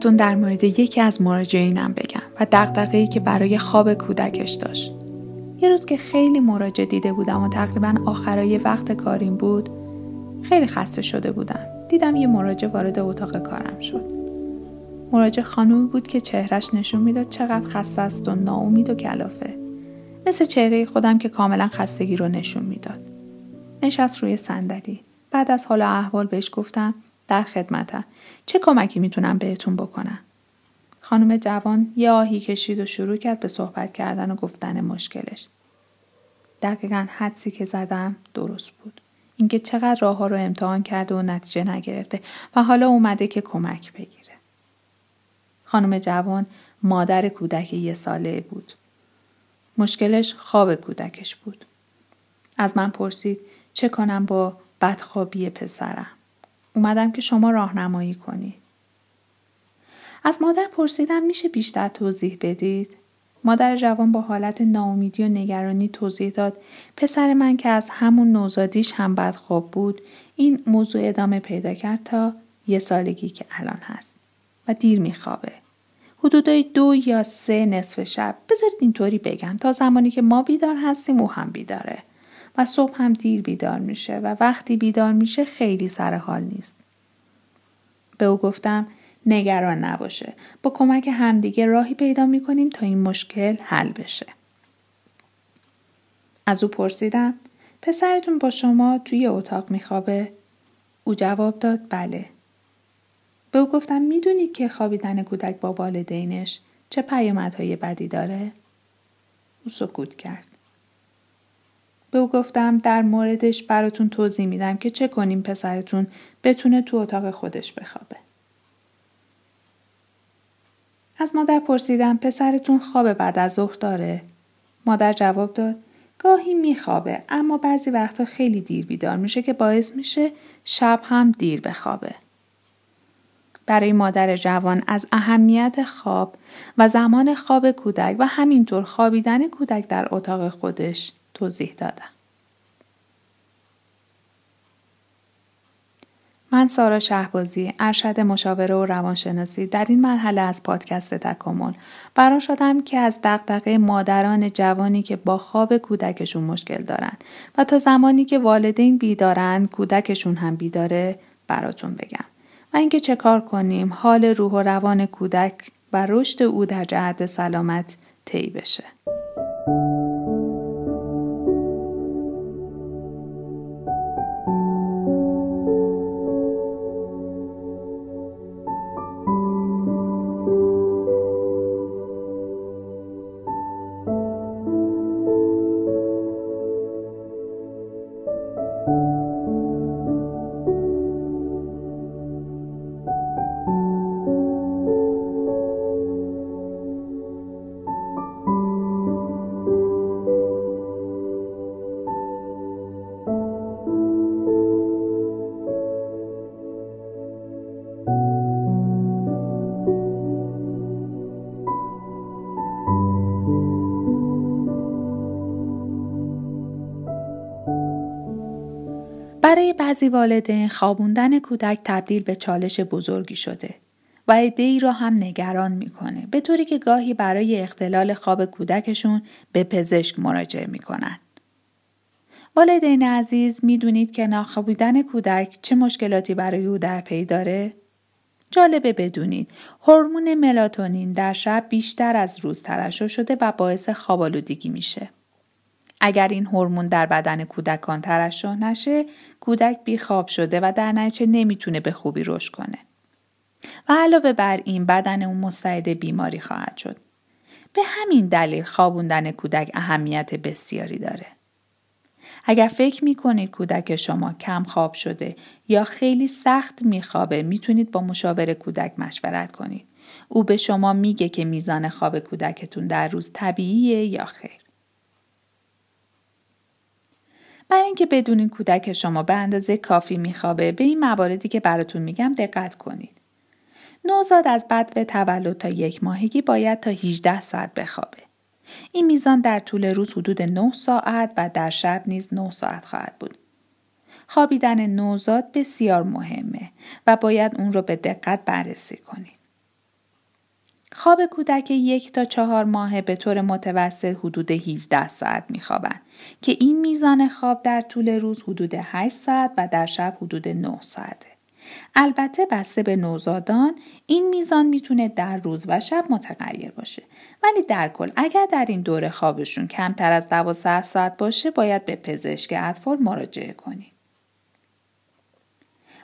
براتون در مورد یکی از مراجعینم بگم و دقدقه که برای خواب کودکش داشت. یه روز که خیلی مراجع دیده بودم و تقریبا آخرای وقت کاریم بود خیلی خسته شده بودم. دیدم یه مراجع وارد اتاق کارم شد. مراجع خانومی بود که چهرش نشون می‌داد چقدر خسته است و ناامید و کلافه. مثل چهره خودم که کاملا خستگی رو نشون می‌داد. نشست روی صندلی. بعد از حال احوال بهش گفتم در خدمتم. چه کمکی می‌تونم بهتون بکنم؟ خانم جوان یه آهی کشید و شروع کرد به صحبت کردن و گفتن مشکلش. دقیقا حدسی که زدم درست بود. اینکه چقدر راه ها رو امتحان کرده و نتیجه نگرفته و حالا اومده که کمک بگیره. خانم جوان مادر کودک یه ساله بود. مشکلش خواب کودکش بود. از من پرسید چه کنم با بدخوابی پسرم. اومدم که شما راهنمایی کنی. از مادر پرسیدم میشه بیشتر توضیح بدید؟ مادر جوان با حالت ناامیدی و نگرانی توضیح داد. پسر من که از همون نوزادیش هم بدخواب بود این موضوع ادامه پیدا کرد تا یه سالگی که الان هست و دیر میخوابه. حدودای دو یا سه نصف شب. بذارید اینطوری بگم. تا زمانی که ما بیدار هستیم او هم بیداره. و صبح هم دیر بیدار میشه و وقتی بیدار میشه خیلی سر حال نیست. به او گفتم نگران نباشه. با کمک همدیگه راهی پیدا می‌کنیم تا این مشکل حل بشه. از او پرسیدم پسرتون با شما توی اتاق میخوابه؟ او جواب داد بله. به او گفتم می‌دونی که خوابیدن کودک با والدینش چه پیامدهای بدی داره؟ او سکوت کرد. به او گفتم در موردش براتون توضیح میدم که چه کنیم پسرتون بتونه تو اتاق خودش بخوابه. از مادر پرسیدم پسرتون خواب بعد از ظهر داره؟ مادر جواب داد گاهی میخوابه اما بعضی وقتا خیلی دیر بیدار میشه که باعث میشه شب هم دیر بخوابه. برای مادر جوان از اهمیت خواب و زمان خواب کودک و همینطور خوابیدن کودک در اتاق خودش توضیح دادم. من سارا شهبازی ارشد مشاوره و روانشناسی در این مرحله از پادکست تکامل برا شدم که از دقدقه مادران جوانی که با خواب کودکشون مشکل دارن و تا زمانی که والدین بیدارن کودکشون هم بیداره براتون بگم و اینکه چه کار کنیم حال روح و روان کودک و رشد او در جهت سلامت طی بشه. برای بعضی والدین خوابوندن کودک تبدیل به چالش بزرگی شده و ای را هم نگران می‌کنه به طوری که گاهی برای اختلال خواب کودکشون به پزشک مراجعه می‌کنن. والدین عزیز می‌دونید که ناخوابیدن کودک چه مشکلاتی برای او در پی داره؟ جالبه بدونید هورمون ملاتونین در شب بیشتر از روز ترشح شده و باعث خوابالودگی میشه. اگر این هورمون در بدن کودکان ترشح نشه کودک بیخواب شده و در نتیجه نمی‌تونه به خوبی رشد کنه و علاوه بر این بدن اون مستعد بیماری خواهد شد به همین دلیل خوابوندن کودک اهمیت بسیاری داره اگر فکر می کنید کودک شما کم خواب شده یا خیلی سخت میخوابه می‌تونید با مشاور کودک مشورت کنید. او به شما میگه که میزان خواب کودکتون در روز طبیعیه یا خیر. برای اینکه بدونین کودک شما به اندازه کافی میخوابه به این مواردی که براتون میگم دقت کنید. نوزاد از بد به تولد تا یک ماهگی باید تا 18 ساعت بخوابه. این میزان در طول روز حدود 9 ساعت و در شب نیز 9 ساعت خواهد بود. خوابیدن نوزاد بسیار مهمه و باید اون رو به دقت بررسی کنید. خواب کودک یک تا چهار ماهه به طور متوسط حدود 17 ساعت میخوابند که این میزان خواب در طول روز حدود 8 ساعت و در شب حدود 9 ساعته. البته بسته به نوزادان این میزان می‌تونه در روز و شب متغیر باشه ولی در کل اگر در این دوره خوابشون کمتر از 12 ساعت باشه باید به پزشک اطفال مراجعه کنید.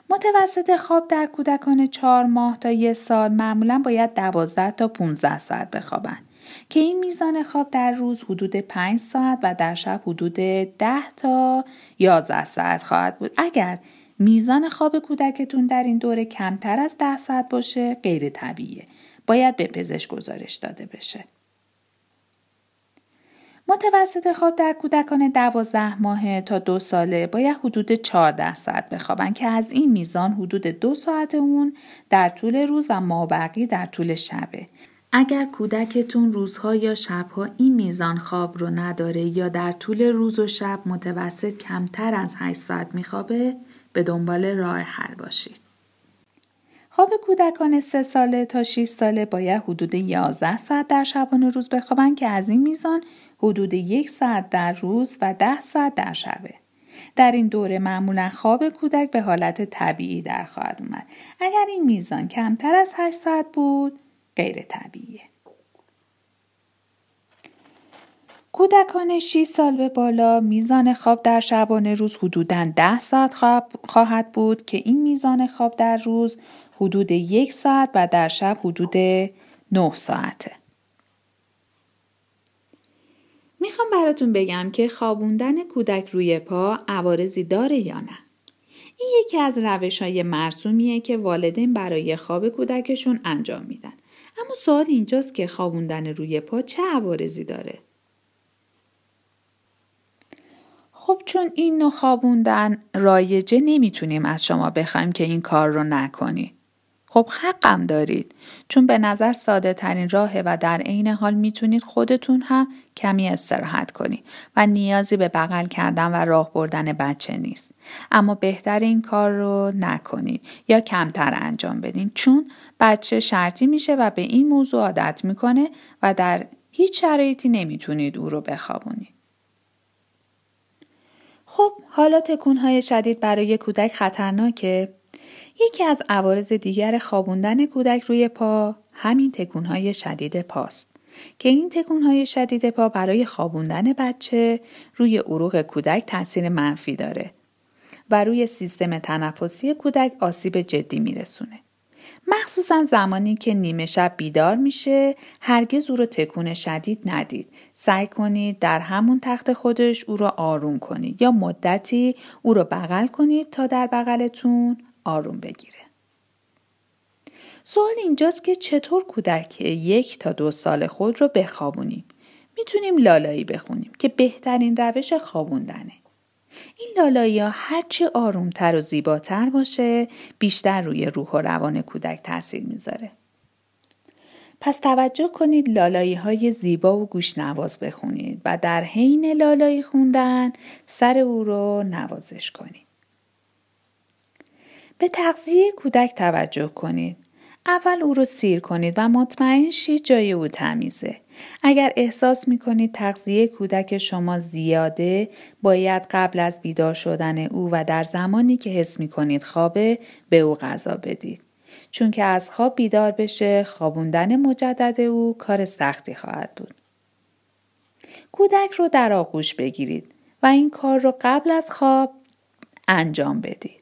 متوسط خواب در کودکان چهار ماه تا یک سال معمولا باید 12 تا 15 ساعت بخوابند که این میزان خواب در روز حدود 5 ساعت و در شب حدود 10 تا 11 ساعت خواهد بود. اگر میزان خواب کودکتون در این دوره کمتر از 10 ساعت باشه غیر طبیعیه. باید به پزشک گزارش داده بشه. متوسط خواب در کودکان دوازده ماهه تا دو ساله باید حدود 14 ساعت بخوابن که از این میزان حدود دو ساعت اون در طول روز و مابقی در طول شبه. اگر کودکتون روزها یا شبها این میزان خواب رو نداره یا در طول روز و شب متوسط کمتر از 8 ساعت میخوابه به دنبال راه حل باشید. خواب کودکان سه ساله تا 6 ساله باید حدود 11 ساعت در شبانه روز بخوابن که از این میزان حدود یک ساعت در روز و ده ساعت در شبه. در این دوره معمولا خواب کودک به حالت طبیعی در خواهد اومد. اگر این میزان کمتر از 8 ساعت بود غیر طبیعیه. کودکان 6 سال به بالا میزان خواب در شبانه روز حدوداً 10 ساعت خواهد بود که این میزان خواب در روز حدود یک ساعت و در شب حدود 9 ساعته. می‌خوام براتون بگم که خوابوندن کودک روی پا عوارضی داره یا نه. این یکی از روش های مرسومیه که والدین برای خواب کودکشون انجام میدن. اما سوال اینجاست که خوابوندن روی پا چه عوارضی داره؟ خب چون این نوع خوابوندن رایجه نمی‌تونیم از شما بخوایم که این کار رو نکنی. خب حقم دارید. چون به نظر ساده ترین راهه و در عین حال می‌تونید خودتون هم کمی استراحت کنید و نیازی به بغل کردن و راه بردن بچه نیست. اما بهتر این کار رو نکنید یا کمتر انجام بدین. چون بچه شرطی میشه و به این موضوع عادت می‌کنه و در هیچ شرایطی نمی‌تونید او رو بخوابونید. خب حالا تکونهای شدید برای کودک خطرناکه؟ یکی از عوارض دیگر خوابوندن کودک روی پا همین تکونهای شدید پاست که این تکونهای شدید پا برای خوابوندن بچه روی عروق کودک تاثیر منفی داره و روی سیستم تنفسی کودک آسیب جدی میرسونه. مخصوصا زمانی که نیمه شب بیدار میشه هرگز او رو تکون شدید ندید سعی کنید در همون تخت خودش او رو آروم کنید یا مدتی او رو بغل کنید تا در بغلتون آروم بگیره. سوال اینجاست که چطور کودک یک تا دو سال خود رو بخوابونیم. می‌تونیم لالایی بخونیم که بهترین روش خوابوندنه. این لالایی ها هرچی آرومتر و زیباتر باشه بیشتر روی روح و روان کودک تاثیر می‌ذاره. پس توجه کنید لالایی های زیبا و گوشنواز بخونید و در حین لالایی خوندن سر او رو نوازش کنید. به تغذیه کودک توجه کنید. اول او رو سیر کنید و مطمئن شید جای او تمیزه. اگر احساس می کنید تغذیه کودک شما زیاده باید قبل از بیدار شدن او و در زمانی که حس می کنید خوابه به او غذا بدید. چون که از خواب بیدار بشه خوابوندن مجدد او کار سختی خواهد بود. کودک رو در آغوش بگیرید و این کار رو قبل از خواب انجام بدید.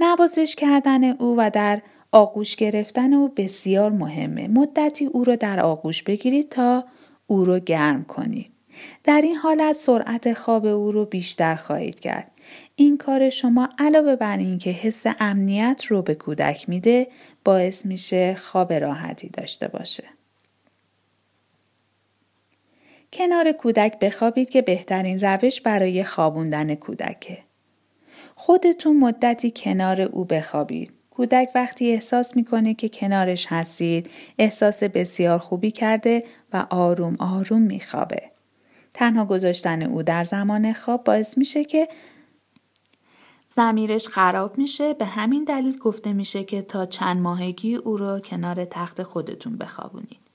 نوازش کردن او و در آغوش گرفتن او بسیار مهمه. مدتی او را در آغوش بگیرید تا او را گرم کنید. در این حالت سرعت خواب او رو بیشتر خواهید کرد. این کار شما علاوه بر اینکه حس امنیت رو به کودک میده باعث میشه خواب راحتی داشته باشه. کنار کودک بخوابید که بهترین روش برای خوابوندن کودکه. خودتون مدتی کنار او بخوابید. کودک وقتی احساس می‌کنه که کنارش هستید احساس بسیار خوبی کرده و آروم آروم میخوابه. تنها گذاشتن او در زمان خواب باعث میشه که زمیرش خراب میشه به همین دلیل گفته میشه که تا چند ماهگی او رو کنار تخت خودتون بخوابونید.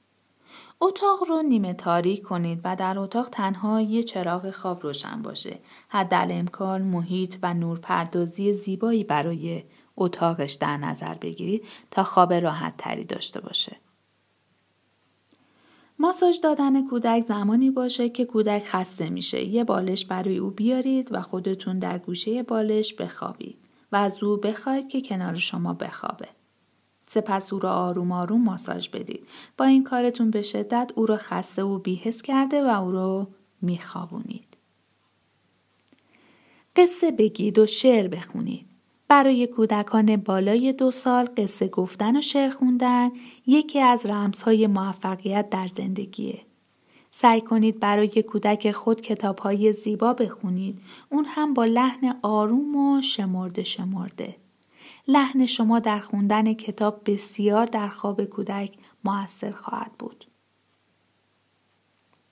اتاق رو نیمه تاریک کنید و در اتاق تنها یه چراغ خواب روشن باشه. حد امکان محیط و نورپردازی زیبایی برای اتاقش در نظر بگیرید تا خواب راحت تری داشته باشه. ماساژ دادن کودک زمانی باشه که کودک خسته میشه. یه بالش برای او بیارید و خودتون در گوشه بالش بخوابید و از او بخواید که کنار شما بخوابه. سپس او را آروم آروم ماساژ بدید. با این کارتون به شدت او را خسته و بیهس کرده و او را میخوابونید. قصه بگید و شعر بخونید. برای کودکان بالای دو سال قصه گفتن و شعر خوندن یکی از رمزهای موفقیت در زندگیه. سعی کنید برای کودک خود کتابهای زیبا بخونید. اون هم با لحن آروم و شمرده شمرده. لحن شما در خوندن کتاب بسیار در خواب کودک موثر خواهد بود.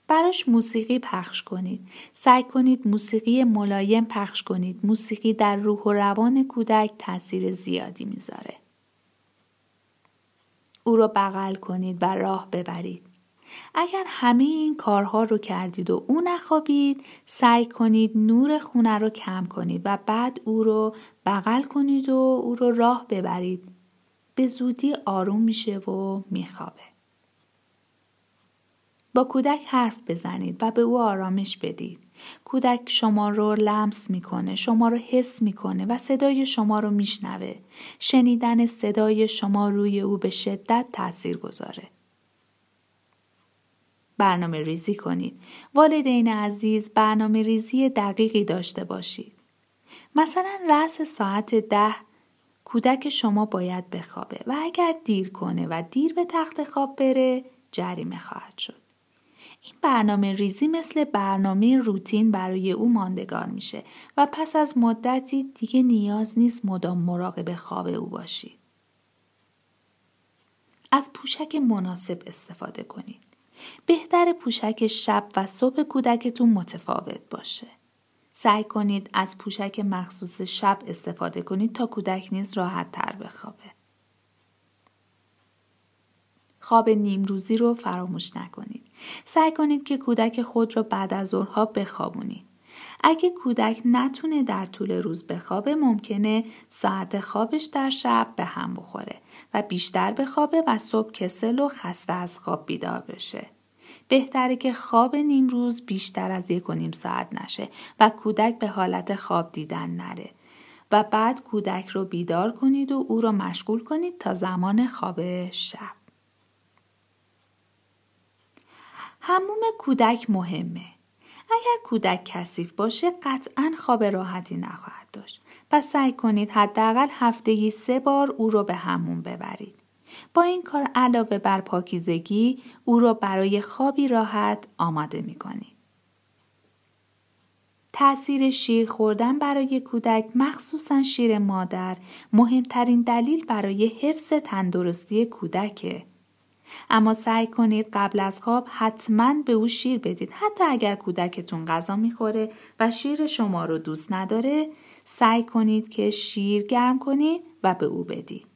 براش موسیقی پخش کنید. سعی کنید موسیقی ملایم پخش کنید. موسیقی در روح و روان کودک تاثیر زیادی می‌ذاره. او را بغل کنید و راه ببرید. اگر همه این کارها رو کردید و او نخوابید سعی کنید نور خونه رو کم کنید و بعد او رو بغل کنید و او رو راه ببرید. به زودی آروم میشه و میخوابه. با کودک حرف بزنید و به او آرامش بدید. کودک شما رو لمس می‌کنه شما رو حس می‌کنه و صدای شما رو میشنوه. شنیدن صدای شما روی او به شدت تاثیر گذاره برنامه ریزی کنید. والدین عزیز برنامه ریزی دقیقی داشته باشید. مثلا رأس ساعت ده کودک شما باید بخوابه و اگر دیر کنه و دیر به تخت خواب بره جریمه خواهد شد. این برنامه ریزی مثل برنامه روتین برای او ماندگار میشه و پس از مدتی دیگه نیاز نیست مدام مراقب خواب او باشید. از پوشک مناسب استفاده کنید. بهتر پوشک شب و صبح کودکتون متفاوت باشه. سعی کنید از پوشک مخصوص شب استفاده کنید تا کودک نیز راحت تر بخوابه. خواب نیمروزی رو فراموش نکنید. سعی کنید که کودک خود را بعد از ظهرها بخوابونید. اگه کودک نتونه در طول روز بخوابه ممکنه ساعت خوابش در شب به هم بخوره و بیشتر بخوابه و صبح کسل و خسته از خواب بیدار بشه. بهتره که خواب نیم روز بیشتر از یک و نیم ساعت نشه و کودک به حالت خواب دیدن نره و بعد کودک رو بیدار کنید و او رو مشغول کنید تا زمان خواب شب. هموم کودک مهمه. اگر کودک کثیف باشه قطعا خواب راحتی نخواهد داشت. پس سعی کنید حداقل هفتگی سه بار او رو به هموم ببرید. با این کار علاوه بر پاکیزگی او را برای خوابی راحت آماده می کنید. تأثیر شیر خوردن برای کودک مخصوصا شیر مادر مهمترین دلیل برای حفظ تندرستی کودکه. اما سعی کنید قبل از خواب حتما به او شیر بدید. حتی اگر کودکتون غذا می‌خوره و شیر شما رو دوست نداره سعی کنید که شیر گرم کنید و به او بدید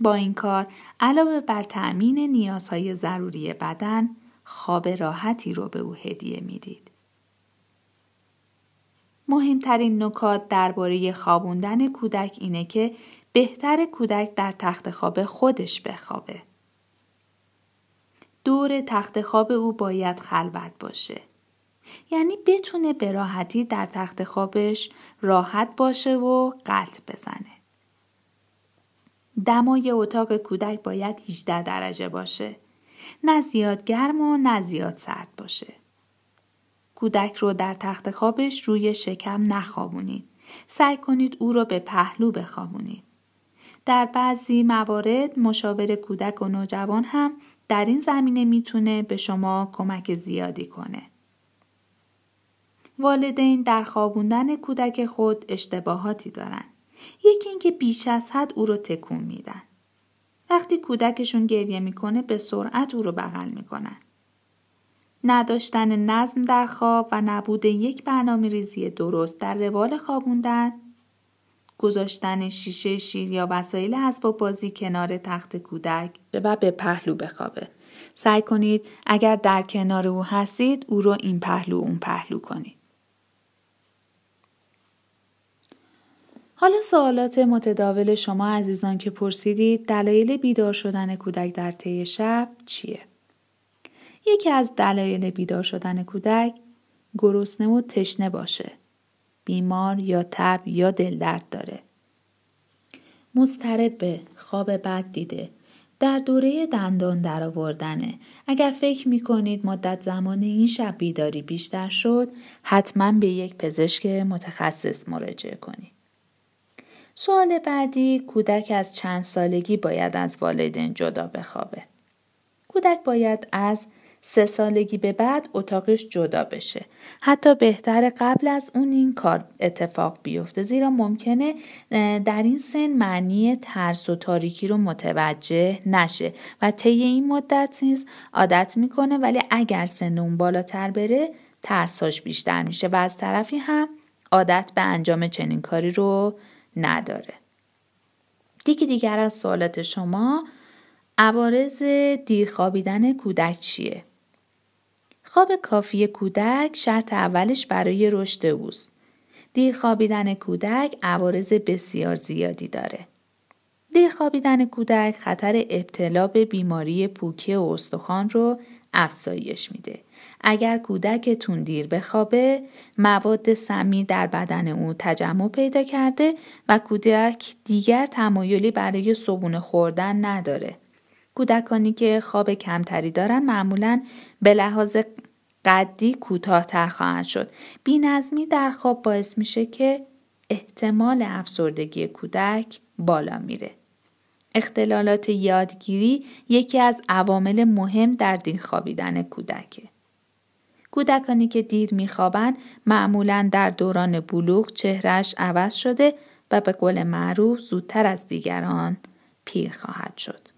با این کار علاوه بر تأمین نیازهای ضروری بدن خواب راحتی رو به او هدیه می‌دید. مهمترین نکات درباره خوابوندن کودک اینه که بهتر کودک در تخت خواب خودش بخوابه. دور تخت خواب او باید خلوت باشه. یعنی بتونه به راحتی در تخت خوابش راحت باشه و قلط بزنه. دمای اتاق کودک باید 18 درجه باشه. نه زیاد گرم و نه زیاد سرد باشه. کودک رو در تخت خوابش روی شکم نخوابونید. سعی کنید او را به پهلو بخوابونید. در بعضی موارد مشاور کودک و نوجوان هم در این زمینه می‌تونه به شما کمک زیادی کنه. والدین در خوابوندن کودک خود اشتباهاتی دارند. یکی اینکه بیش از حد او رو تکون میدن. وقتی کودکشون گریه می‌کنه به سرعت او رو بغل می‌کنن. نداشتن نظم در خواب و نبود یک برنامه ریزی درست در روال خوابوندن گذاشتن شیشه شیر یا وسایل اسباب بازی کنار تخت کودک و به پهلو بخوابه سعی کنید اگر در کنار او هستید او رو این پهلو اون پهلو کنید. حالا سوالات متداول شما عزیزان که پرسیدید دلایل بیدار شدن کودک در طی شب چیه؟ یکی از دلایل بیدار شدن کودک گرسنه و تشنه باشه. بیمار یا تب یا دلدرد داره. مضطرب خواب بد دیده. در دوره دندان درآوردنه. اگر فکر می کنید مدت زمان این شب بیداری بیشتر شد حتما به یک پزشک متخصص مراجعه کنید. سوال بعدی کودک از چند سالگی باید از والدین جدا بخوابه. کودک باید از سه سالگی به بعد اتاقش جدا بشه. حتی بهتر قبل از اون این کار اتفاق بیفته زیرا ممکنه در این سن معنی ترس و تاریکی رو متوجه نشه و طی این مدت نیز عادت می‌کنه ولی اگر سن اون بالاتر بره ترساش بیشتر میشه و از طرفی هم عادت به انجام چنین کاری رو نداره. دیگه دیگر از سوالات شما عوارض دیر خوابیدن کودک چیه؟ خواب کافی کودک شرط اولش برای رشد اوست. دیر خوابیدن کودک عوارض بسیار زیادی داره. دیر خوابیدن کودک خطر ابتلا به بیماری پوکی و استخوان رو افزایش میده. اگر کودکتون دیر بخوابه مواد سمی در بدن او تجمع پیدا کرده و کودک دیگر تمایلی برای صبونه خوردن نداره. کودکانی که خواب کمتری دارن معمولا به لحاظ قدی کوتاهتر خواهند شد. بینظمی در خواب باعث میشه که احتمال افسردگی کودک بالا میره. اختلالات یادگیری یکی از عوامل مهم در دیر خوابیدن کودکه. کودکانی که دیر میخوابند معمولا در دوران بلوغ چهرش عوض شده و به قول معروف زودتر از دیگران پیر خواهد شد.